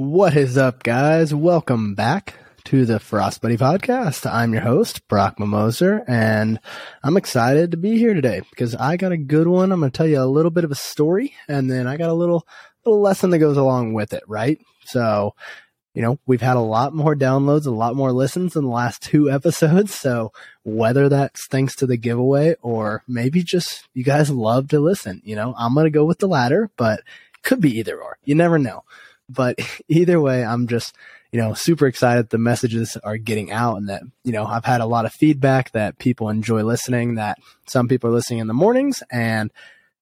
What is up, guys? Welcome back to the Frost Buddy podcast. I'm your host, Brock Mimoser, and I'm excited to be here today because I got a good one. I'm going to tell you a little bit of a story, and then I got a little little lesson that goes along with it, right? So, you know, we've had a lot more downloads, a lot more listens in the last two episodes. So whether that's thanks to the giveaway or maybe just you guys love to listen, you know, I'm going to go with the latter, but could be either or. You never know. But either way, I'm just, you know, super excited the messages are getting out and that, you know, I've had a lot of feedback that people enjoy listening, that some people are listening in the mornings and,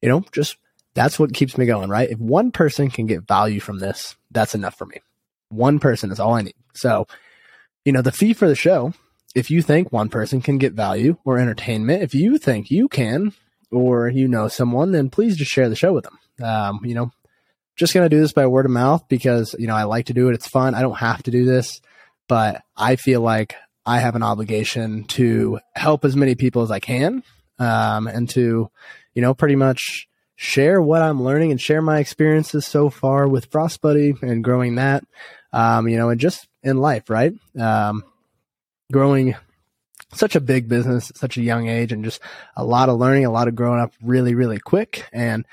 you know, just that's what keeps me going, right? If one person can get value from this, that's enough for me. One person is all I need. So, you know, the fee for the show, if you think one person can get value or entertainment, if you think you can, or you know someone, then please just share the show with them. Um, you know, just going to do this by word of mouth because, you know, I like to do it. It's fun. I don't have to do this, but I feel like I have an obligation to help as many people as I can. Um, and to, you know, pretty much share what I'm learning and share my experiences so far with Frost Buddy and growing that, um, you know, and just in life, right? Um, growing such a big business at such a young age and just a lot of learning, a lot of growing up really, really quick. And,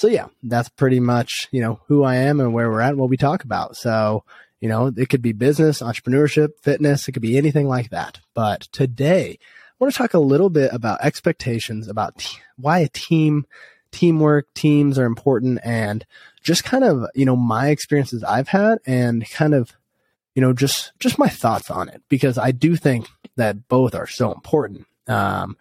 so yeah, that's pretty much, you know, who I am and where we're at and what we talk about. So, you know, it could be business, entrepreneurship, fitness, it could be anything like that. But today, I want to talk a little bit about expectations, about t- why a team, teamwork, teams are important and just kind of, you know, my experiences I've had and kind of, you know, just, just my thoughts on it because I do think that both are so important. Um,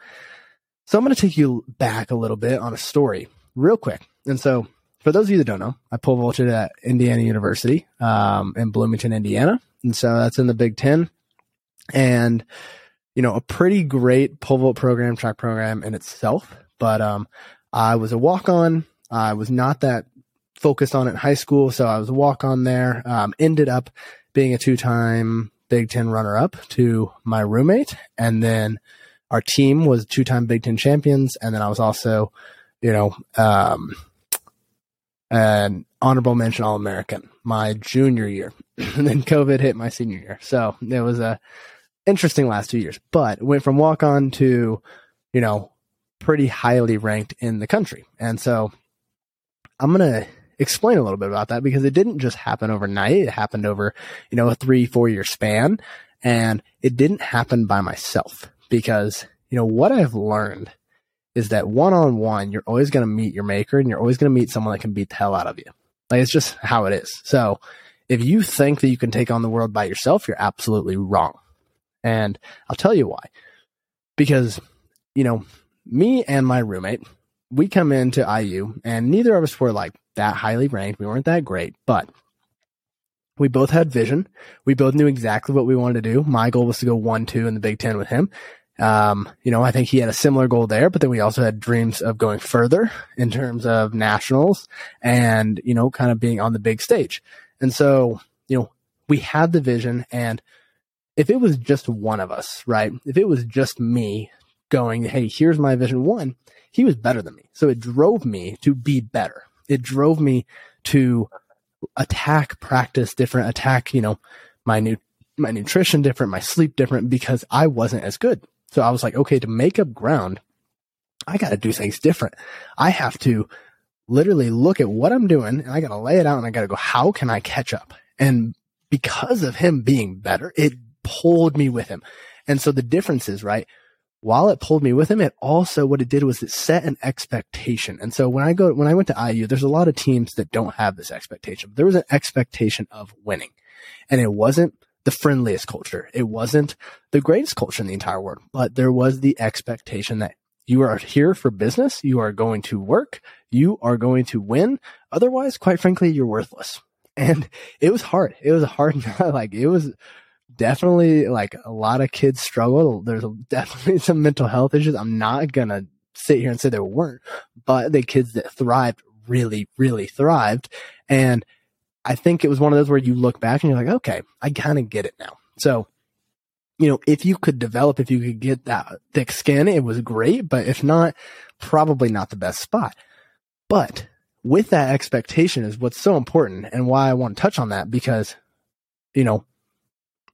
so I'm going to take you back a little bit on a story real quick. And so, for those of you that don't know, I pole vaulted at Indiana University um, in Bloomington, Indiana, and so that's in the Big Ten, and you know a pretty great pole vault program, track program in itself. But um, I was a walk on. I was not that focused on it in high school, so I was a walk on there. Um, ended up being a two time Big Ten runner up to my roommate, and then our team was two time Big Ten champions, and then I was also you know, um, an honorable mention All American my junior year, and then COVID hit my senior year. So it was a interesting last two years, but went from walk on to, you know, pretty highly ranked in the country. And so I'm going to explain a little bit about that because it didn't just happen overnight. It happened over, you know, a three, four year span and it didn't happen by myself because, you know, what I've learned is that one on one, you're always going to meet your maker and you're always going to meet someone that can beat the hell out of you. Like it's just how it is. So if you think that you can take on the world by yourself, you're absolutely wrong. And I'll tell you why. Because, you know, me and my roommate, we come into IU and neither of us were like that highly ranked. We weren't that great, but we both had vision. We both knew exactly what we wanted to do. My goal was to go one, two in the Big Ten with him. Um, you know, I think he had a similar goal there, but then we also had dreams of going further in terms of nationals and, you know, kind of being on the big stage. And so, you know, we had the vision and if it was just one of us, right? If it was just me going, Hey, here's my vision one, he was better than me. So it drove me to be better. It drove me to attack practice different, attack, you know, my new, my nutrition different, my sleep different because I wasn't as good. So I was like, okay, to make up ground, I got to do things different. I have to literally look at what I'm doing and I got to lay it out and I got to go, how can I catch up? And because of him being better, it pulled me with him. And so the difference is, right? While it pulled me with him, it also, what it did was it set an expectation. And so when I go, when I went to IU, there's a lot of teams that don't have this expectation. There was an expectation of winning and it wasn't the friendliest culture. It wasn't the greatest culture in the entire world, but there was the expectation that you are here for business. You are going to work. You are going to win. Otherwise, quite frankly, you're worthless. And it was hard. It was hard. like it was definitely like a lot of kids struggle. There's definitely some mental health issues. I'm not going to sit here and say there weren't, but the kids that thrived really, really thrived. And I think it was one of those where you look back and you're like, okay, I kind of get it now. So, you know, if you could develop, if you could get that thick skin, it was great. But if not, probably not the best spot. But with that expectation is what's so important and why I want to touch on that because, you know,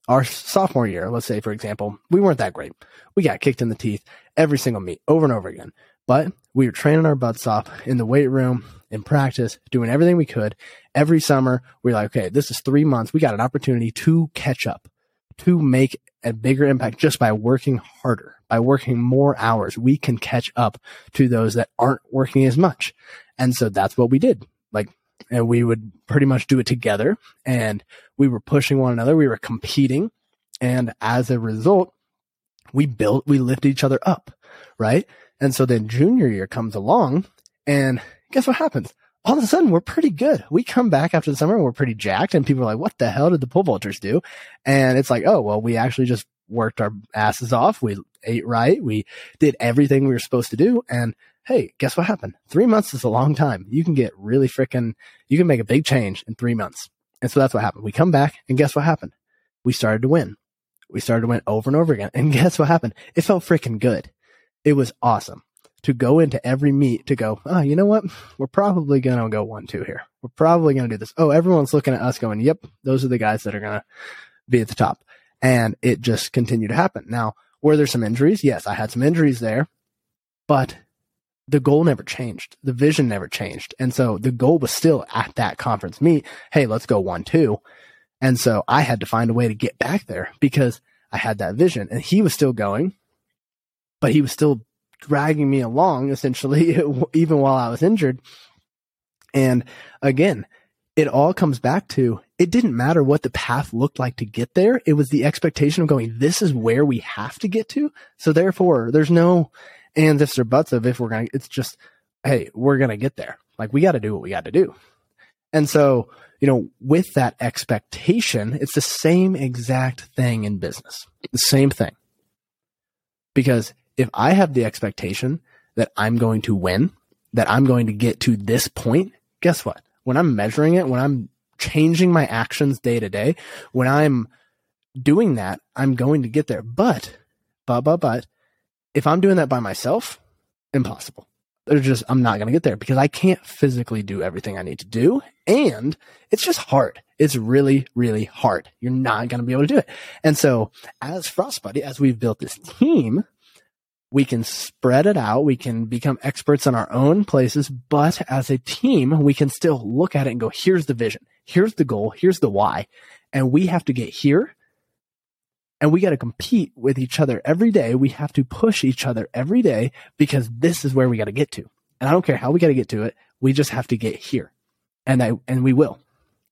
our sophomore year, let's say, for example, we weren't that great. We got kicked in the teeth every single meet over and over again. But we were training our butts off in the weight room, in practice, doing everything we could. Every summer, we are like, okay, this is three months. We got an opportunity to catch up, to make a bigger impact just by working harder, by working more hours. We can catch up to those that aren't working as much. And so that's what we did. Like, and we would pretty much do it together and we were pushing one another. We were competing. And as a result, we built, we lifted each other up. Right. And so then junior year comes along and guess what happens? All of a sudden we're pretty good. We come back after the summer and we're pretty jacked and people are like, what the hell did the pole vaulters do? And it's like, oh, well, we actually just worked our asses off. We ate right. We did everything we were supposed to do. And hey, guess what happened? Three months is a long time. You can get really freaking, you can make a big change in three months. And so that's what happened. We come back and guess what happened? We started to win. We started to win over and over again. And guess what happened? It felt freaking good. It was awesome to go into every meet to go, oh, you know what? We're probably going to go one, two here. We're probably going to do this. Oh, everyone's looking at us going, yep, those are the guys that are going to be at the top. And it just continued to happen. Now, were there some injuries? Yes, I had some injuries there, but the goal never changed. The vision never changed. And so the goal was still at that conference meet. Hey, let's go one, two. And so I had to find a way to get back there because I had that vision and he was still going, but he was still dragging me along essentially, even while I was injured. And again, it all comes back to it didn't matter what the path looked like to get there. It was the expectation of going, this is where we have to get to. So therefore, there's no ands, ifs, or buts of if we're going to, it's just, hey, we're going to get there. Like we got to do what we got to do. And so, you know, with that expectation, it's the same exact thing in business. The same thing. Because if I have the expectation that I'm going to win, that I'm going to get to this point, guess what? When I'm measuring it, when I'm changing my actions day to day, when I'm doing that, I'm going to get there. But, but, but, but, if I'm doing that by myself, impossible. There's just, I'm not going to get there because I can't physically do everything I need to do. And it's just hard. It's really, really hard. You're not going to be able to do it. And so as Frost Buddy, as we've built this team, we can spread it out. We can become experts in our own places, but as a team, we can still look at it and go, here's the vision. Here's the goal. Here's the why. And we have to get here and we got to compete with each other every day. We have to push each other every day because this is where we got to get to. And I don't care how we got to get to it. We just have to get here. And I, and we will.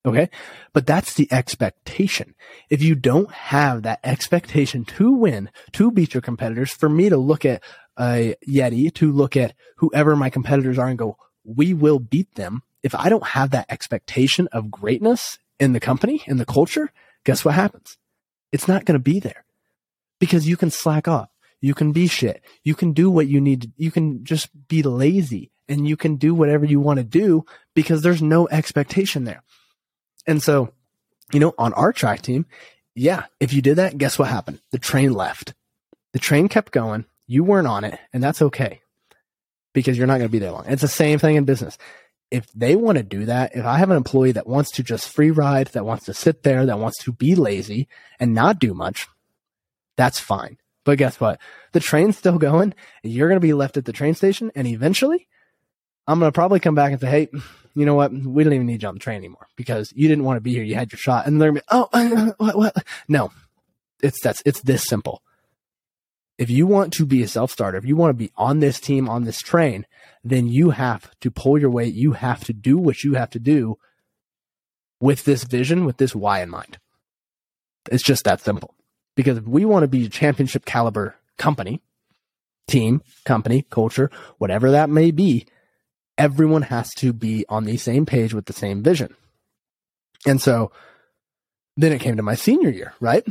Okay. But that's the expectation. If you don't have that expectation to win, to beat your competitors, for me to look at a Yeti, to look at whoever my competitors are and go, we will beat them. If I don't have that expectation of greatness in the company, in the culture, guess what happens? It's not going to be there because you can slack off. You can be shit. You can do what you need to, you can just be lazy and you can do whatever you want to do because there's no expectation there. And so, you know, on our track team, yeah, if you did that, guess what happened? The train left. The train kept going. You weren't on it, and that's okay because you're not going to be there long. It's the same thing in business. If they want to do that, if I have an employee that wants to just free ride, that wants to sit there, that wants to be lazy and not do much, that's fine. But guess what? The train's still going. You're going to be left at the train station, and eventually, I'm going to probably come back and say, "Hey, you know what? We don't even need you on the train anymore because you didn't want to be here. You had your shot. And they're going to be, oh, uh, uh, what, what? No, it's that's, it's this simple. If you want to be a self starter, if you want to be on this team, on this train, then you have to pull your weight. You have to do what you have to do with this vision, with this why in mind. It's just that simple. Because if we want to be a championship caliber company, team, company, culture, whatever that may be, everyone has to be on the same page with the same vision. And so then it came to my senior year, right?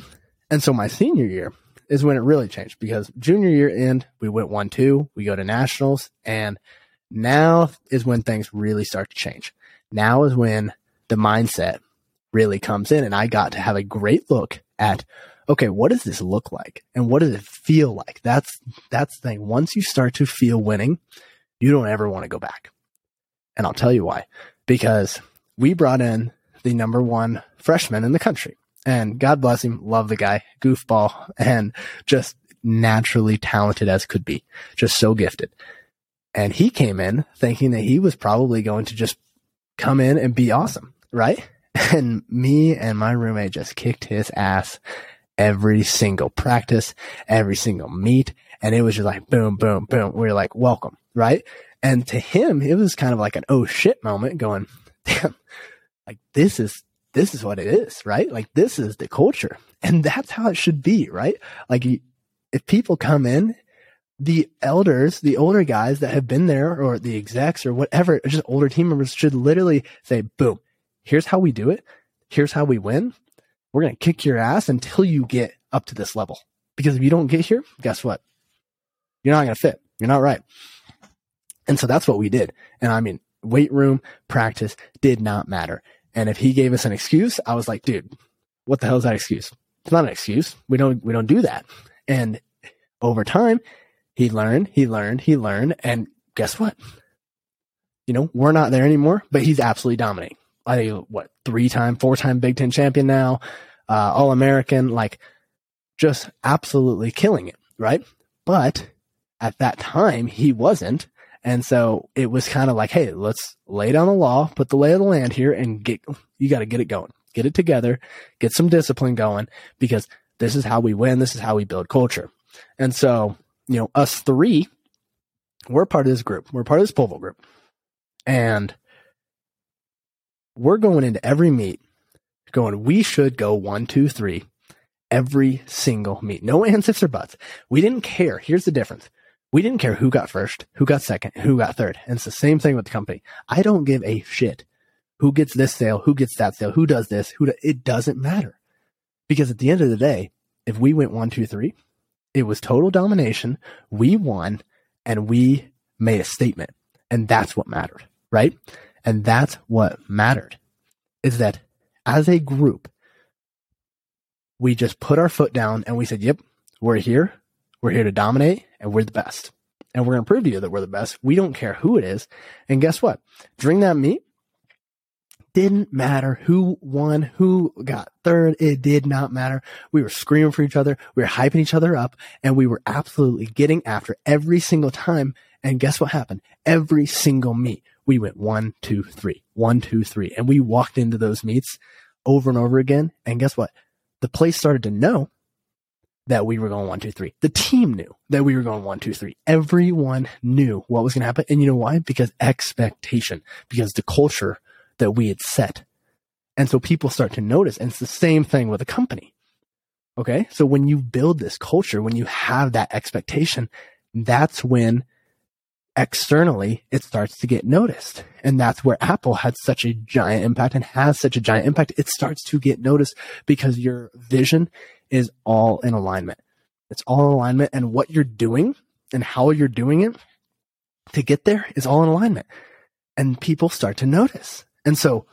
And so my senior year is when it really changed because junior year end, we went one, two, we go to nationals and now is when things really start to change. Now is when the mindset really comes in and I got to have a great look at, okay, what does this look like? And what does it feel like? That's, that's the thing. Once you start to feel winning, you don't ever want to go back And I'll tell you why. Because we brought in the number one freshman in the country. And God bless him, love the guy, goofball, and just naturally talented as could be, just so gifted. And he came in thinking that he was probably going to just come in and be awesome, right? And me and my roommate just kicked his ass every single practice, every single meet. And it was just like boom, boom, boom. We are like, welcome, right? And to him, it was kind of like an oh shit moment going, damn, like this is this is what it is, right? Like this is the culture. And that's how it should be, right? Like if people come in, the elders, the older guys that have been there or the execs or whatever, just older team members should literally say, boom, here's how we do it. Here's how we win. We're going to kick your ass until you get up to this level. Because if you don't get here, guess what? You're not going to fit. You're not right. And so that's what we did. And I mean, weight room practice did not matter. And if he gave us an excuse, I was like, dude, what the hell is that excuse? It's not an excuse. We don't, we don't do that. And over time, he learned, he learned, he learned. And guess what? You know, we're not there anymore, but he's absolutely dominating. I think what three time, four time Big Ten champion now, uh, All American, like just absolutely killing it. Right. But at that time, he wasn't. And so it was kind of like, hey, let's lay down the law, put the lay of the land here and get, you got to get it going, get it together, get some discipline going because this is how we win. This is how we build culture. And so, you know, us three, we're part of this group. We're part of this pole vault group. And we're going into every meet going, we should go one, two, three every single meet. No ands, ifs, or buts. We didn't care. Here's the difference we didn't care who got first, who got second, who got third. And it's the same thing with the company. I don't give a shit who gets this sale, who gets that sale, who does this, who do, it doesn't matter. Because at the end of the day, if we went one, two, three, it was total domination. We won and we made a statement. And that's what mattered, right? And that's what mattered is that as a group, we just put our foot down and we said, yep, we're here. We're here to dominate and we're the best. And we're going to prove to you that we're the best. We don't care who it is. And guess what? During that meet, didn't matter who won, who got third. It did not matter. We were screaming for each other. We were hyping each other up and we were absolutely getting after every single time. And guess what happened? Every single meet, we went one, two, three, one, two, three. And we walked into those meets over and over again. And guess what? The place started to know that we were going one, two, three. The team knew that we were going one, two, three. Everyone knew what was going to happen. And you know why? Because expectation, because the culture that we had set. And so people start to notice. And it's the same thing with a company. Okay. So when you build this culture, when you have that expectation, that's when externally it starts to get noticed. And that's where Apple had such a giant impact and has such a giant impact. It starts to get noticed because your vision is all in alignment. It's all in alignment and what you're doing and how you're doing it to get there is all in alignment and people start to notice. And so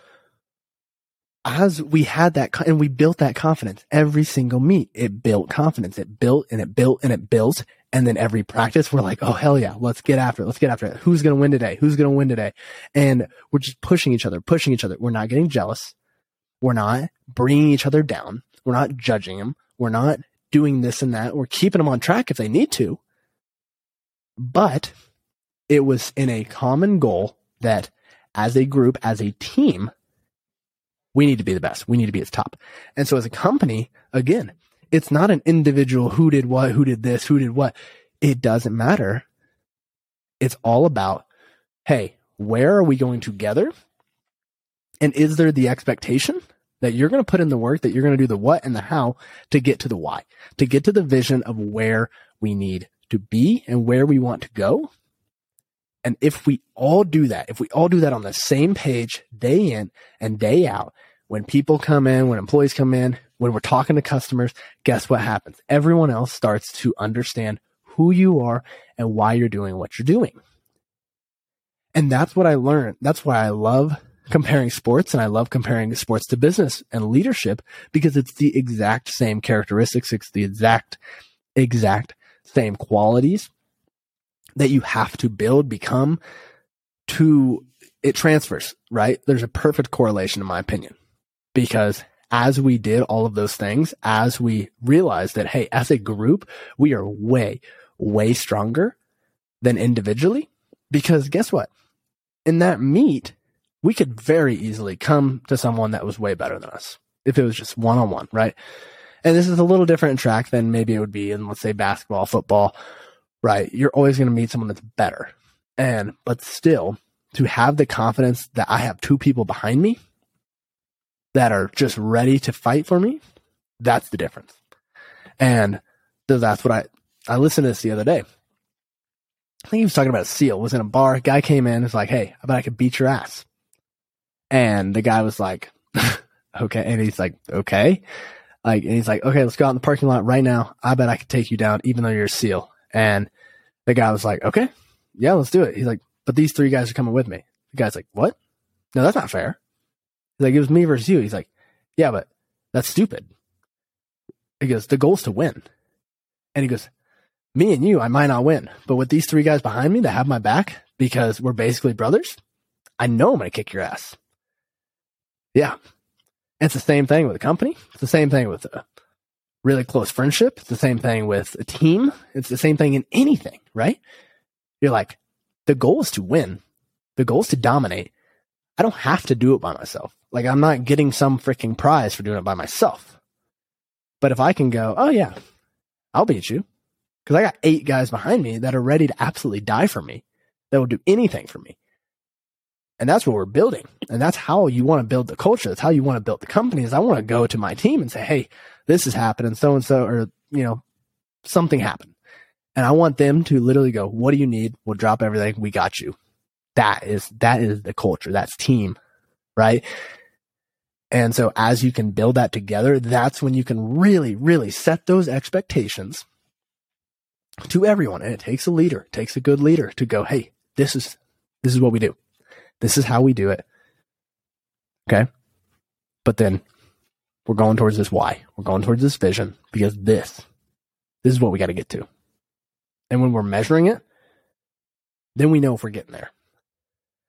as we had that and we built that confidence every single meet, it built confidence. It built and it built and it built. And then every practice, we're like, oh, hell yeah, let's get after it. Let's get after it. Who's going to win today? Who's going to win today? And we're just pushing each other, pushing each other. We're not getting jealous. We're not bringing each other down. We're not judging them. We're not doing this and that. We're keeping them on track if they need to. But it was in a common goal that as a group, as a team, we need to be the best. We need to be at the top. And so as a company, again, it's not an individual who did what, who did this, who did what. It doesn't matter. It's all about, hey, where are we going together? And is there the expectation that you're going to put in the work, that you're going to do the what and the how to get to the why, to get to the vision of where we need to be and where we want to go. And if we all do that, if we all do that on the same page day in and day out, when people come in, when employees come in, when we're talking to customers, guess what happens? Everyone else starts to understand who you are and why you're doing what you're doing. And that's what I learned. That's why I love comparing sports and I love comparing sports to business and leadership because it's the exact same characteristics. It's the exact, exact same qualities that you have to build, become to it transfers, right? There's a perfect correlation in my opinion because as we did all of those things, as we realized that, hey, as a group, we are way, way stronger than individually. Because guess what? In that meet, we could very easily come to someone that was way better than us if it was just one on one, right? And this is a little different track than maybe it would be in, let's say, basketball, football, right? You're always going to meet someone that's better. And, but still, to have the confidence that I have two people behind me that are just ready to fight for me, that's the difference. And that's what I, I listened to this the other day. I think he was talking about a seal. It was in a bar. Guy came in, was like, Hey, I bet I could beat your ass. And the guy was like, okay. And he's like, okay. Like, and he's like, okay, let's go out in the parking lot right now. I bet I could take you down, even though you're a seal. And the guy was like, okay, yeah, let's do it. He's like, but these three guys are coming with me. The guy's like, what? No, that's not fair. He's like, it was me versus you. He's like, yeah, but that's stupid. He goes, the goal's to win. And he goes, me and you, I might not win, but with these three guys behind me that have my back because we're basically brothers, I know I'm going to kick your ass. Yeah. It's the same thing with a company. It's the same thing with a really close friendship. It's the same thing with a team. It's the same thing in anything, right? You're like, the goal is to win. The goal is to dominate. I don't have to do it by myself. Like I'm not getting some freaking prize for doing it by myself. But if I can go, oh yeah, I'll beat you. Cause I got eight guys behind me that are ready to absolutely die for me. That will do anything for me. And that's what we're building. And that's how you want to build the culture. That's how you want to build the company is I want to go to my team and say, Hey, this is happening. So and so, or, you know, something happened. And I want them to literally go, what do you need? We'll drop everything. We got you. That is, that is the culture. That's team, right? And so as you can build that together, that's when you can really, really set those expectations to everyone. And it takes a leader, it takes a good leader to go, Hey, this is, this is what we do. This is how we do it. Okay. But then we're going towards this why. We're going towards this vision because this, this is what we got to get to. And when we're measuring it, then we know if we're getting there.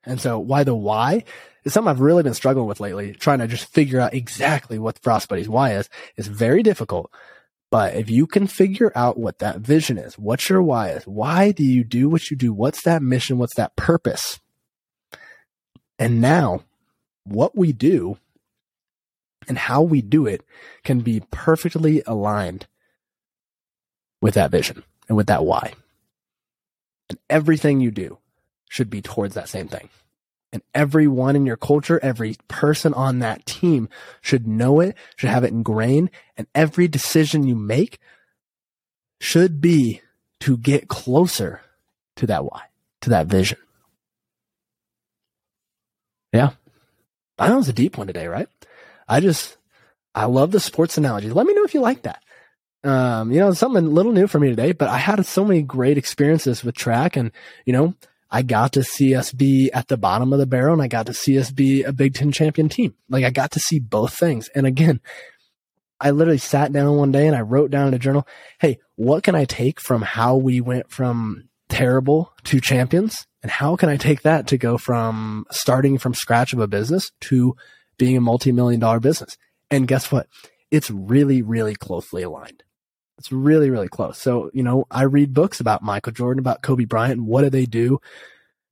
And so why the why is something I've really been struggling with lately, trying to just figure out exactly what Frost Buddy's why is. It's very difficult. But if you can figure out what that vision is, what your why is, why do you do what you do? What's that mission? What's that purpose? And now what we do and how we do it can be perfectly aligned with that vision and with that why. And everything you do should be towards that same thing. And everyone in your culture, every person on that team should know it, should have it ingrained. And every decision you make should be to get closer to that why, to that vision. Yeah. I know it's a deep one today, right? I just, I love the sports analogy. Let me know if you like that. Um, you know, something a little new for me today, but I had so many great experiences with track and, you know, I got to see us be at the bottom of the barrel and I got to see us be a Big Ten champion team. Like I got to see both things. And again, I literally sat down one day and I wrote down in a journal, Hey, what can I take from how we went from terrible to champions? And how can I take that to go from starting from scratch of a business to being a multi-million dollar business? And guess what? It's really, really closely aligned. It's really, really close. So, you know, I read books about Michael Jordan, about Kobe Bryant, what do they do?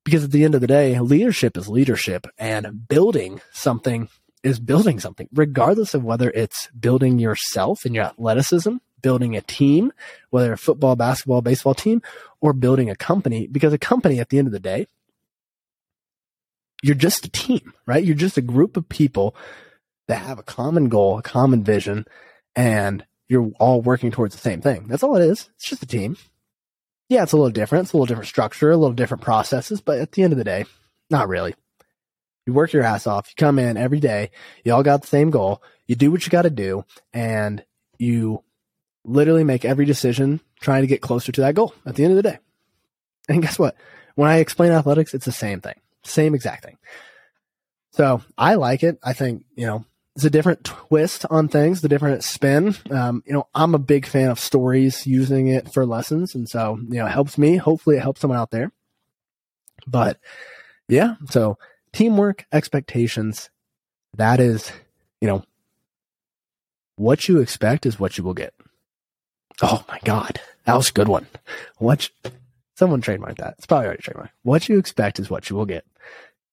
Because at the end of the day, leadership is leadership and building something is building something, regardless of whether it's building yourself and your athleticism, building a team, whether a football, basketball, baseball team, or building a company. Because a company at the end of the day, you're just a team, right? You're just a group of people that have a common goal, a common vision, and you're all working towards the same thing. That's all it is. It's just a team. Yeah, it's a little different. It's a little different structure, a little different processes, but at the end of the day, not really. You work your ass off. You come in every day. You all got the same goal. You do what you got to do and you literally make every decision trying to get closer to that goal at the end of the day. And guess what? When I explain athletics, it's the same thing, same exact thing. So I like it. I think, you know, it's a different twist on things, the different spin. Um, you know, I'm a big fan of stories using it for lessons. And so, you know, it helps me. Hopefully it helps someone out there. But yeah, so teamwork, expectations, that is, you know, what you expect is what you will get. Oh my God. That was a good one. What, you, someone trademarked that. It's probably already trademarked. What you expect is what you will get.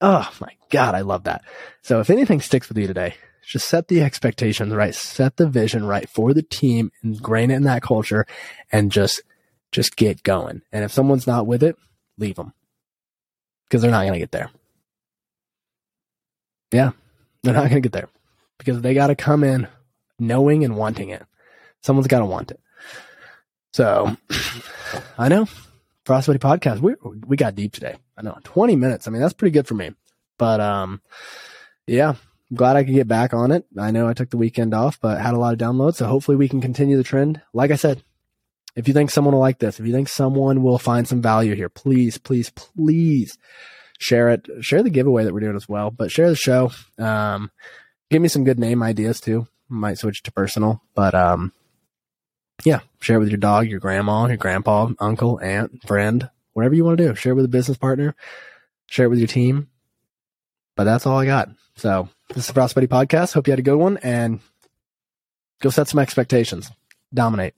Oh my God. I love that. So if anything sticks with you today, just set the expectations right, set the vision right for the team, ingrain it in that culture and just, just get going. And if someone's not with it, leave them because they're not going to get there. Yeah, they're not going to get there because they got to come in knowing and wanting it. Someone's got to want it. So I know Frostbuddy podcast. We we got deep today. I know 20 minutes. I mean, that's pretty good for me. But um, yeah, Glad I could get back on it. I know I took the weekend off, but had a lot of downloads. So hopefully we can continue the trend. Like I said, if you think someone will like this, if you think someone will find some value here, please, please, please share it. Share the giveaway that we're doing as well, but share the show. Um, give me some good name ideas too. Might switch to personal, but um, yeah, share it with your dog, your grandma, your grandpa, uncle, aunt, friend, whatever you want to do. Share it with a business partner. Share it with your team. But that's all I got. So this is the Frostbuddy Podcast. Hope you had a good one and go set some expectations. Dominate.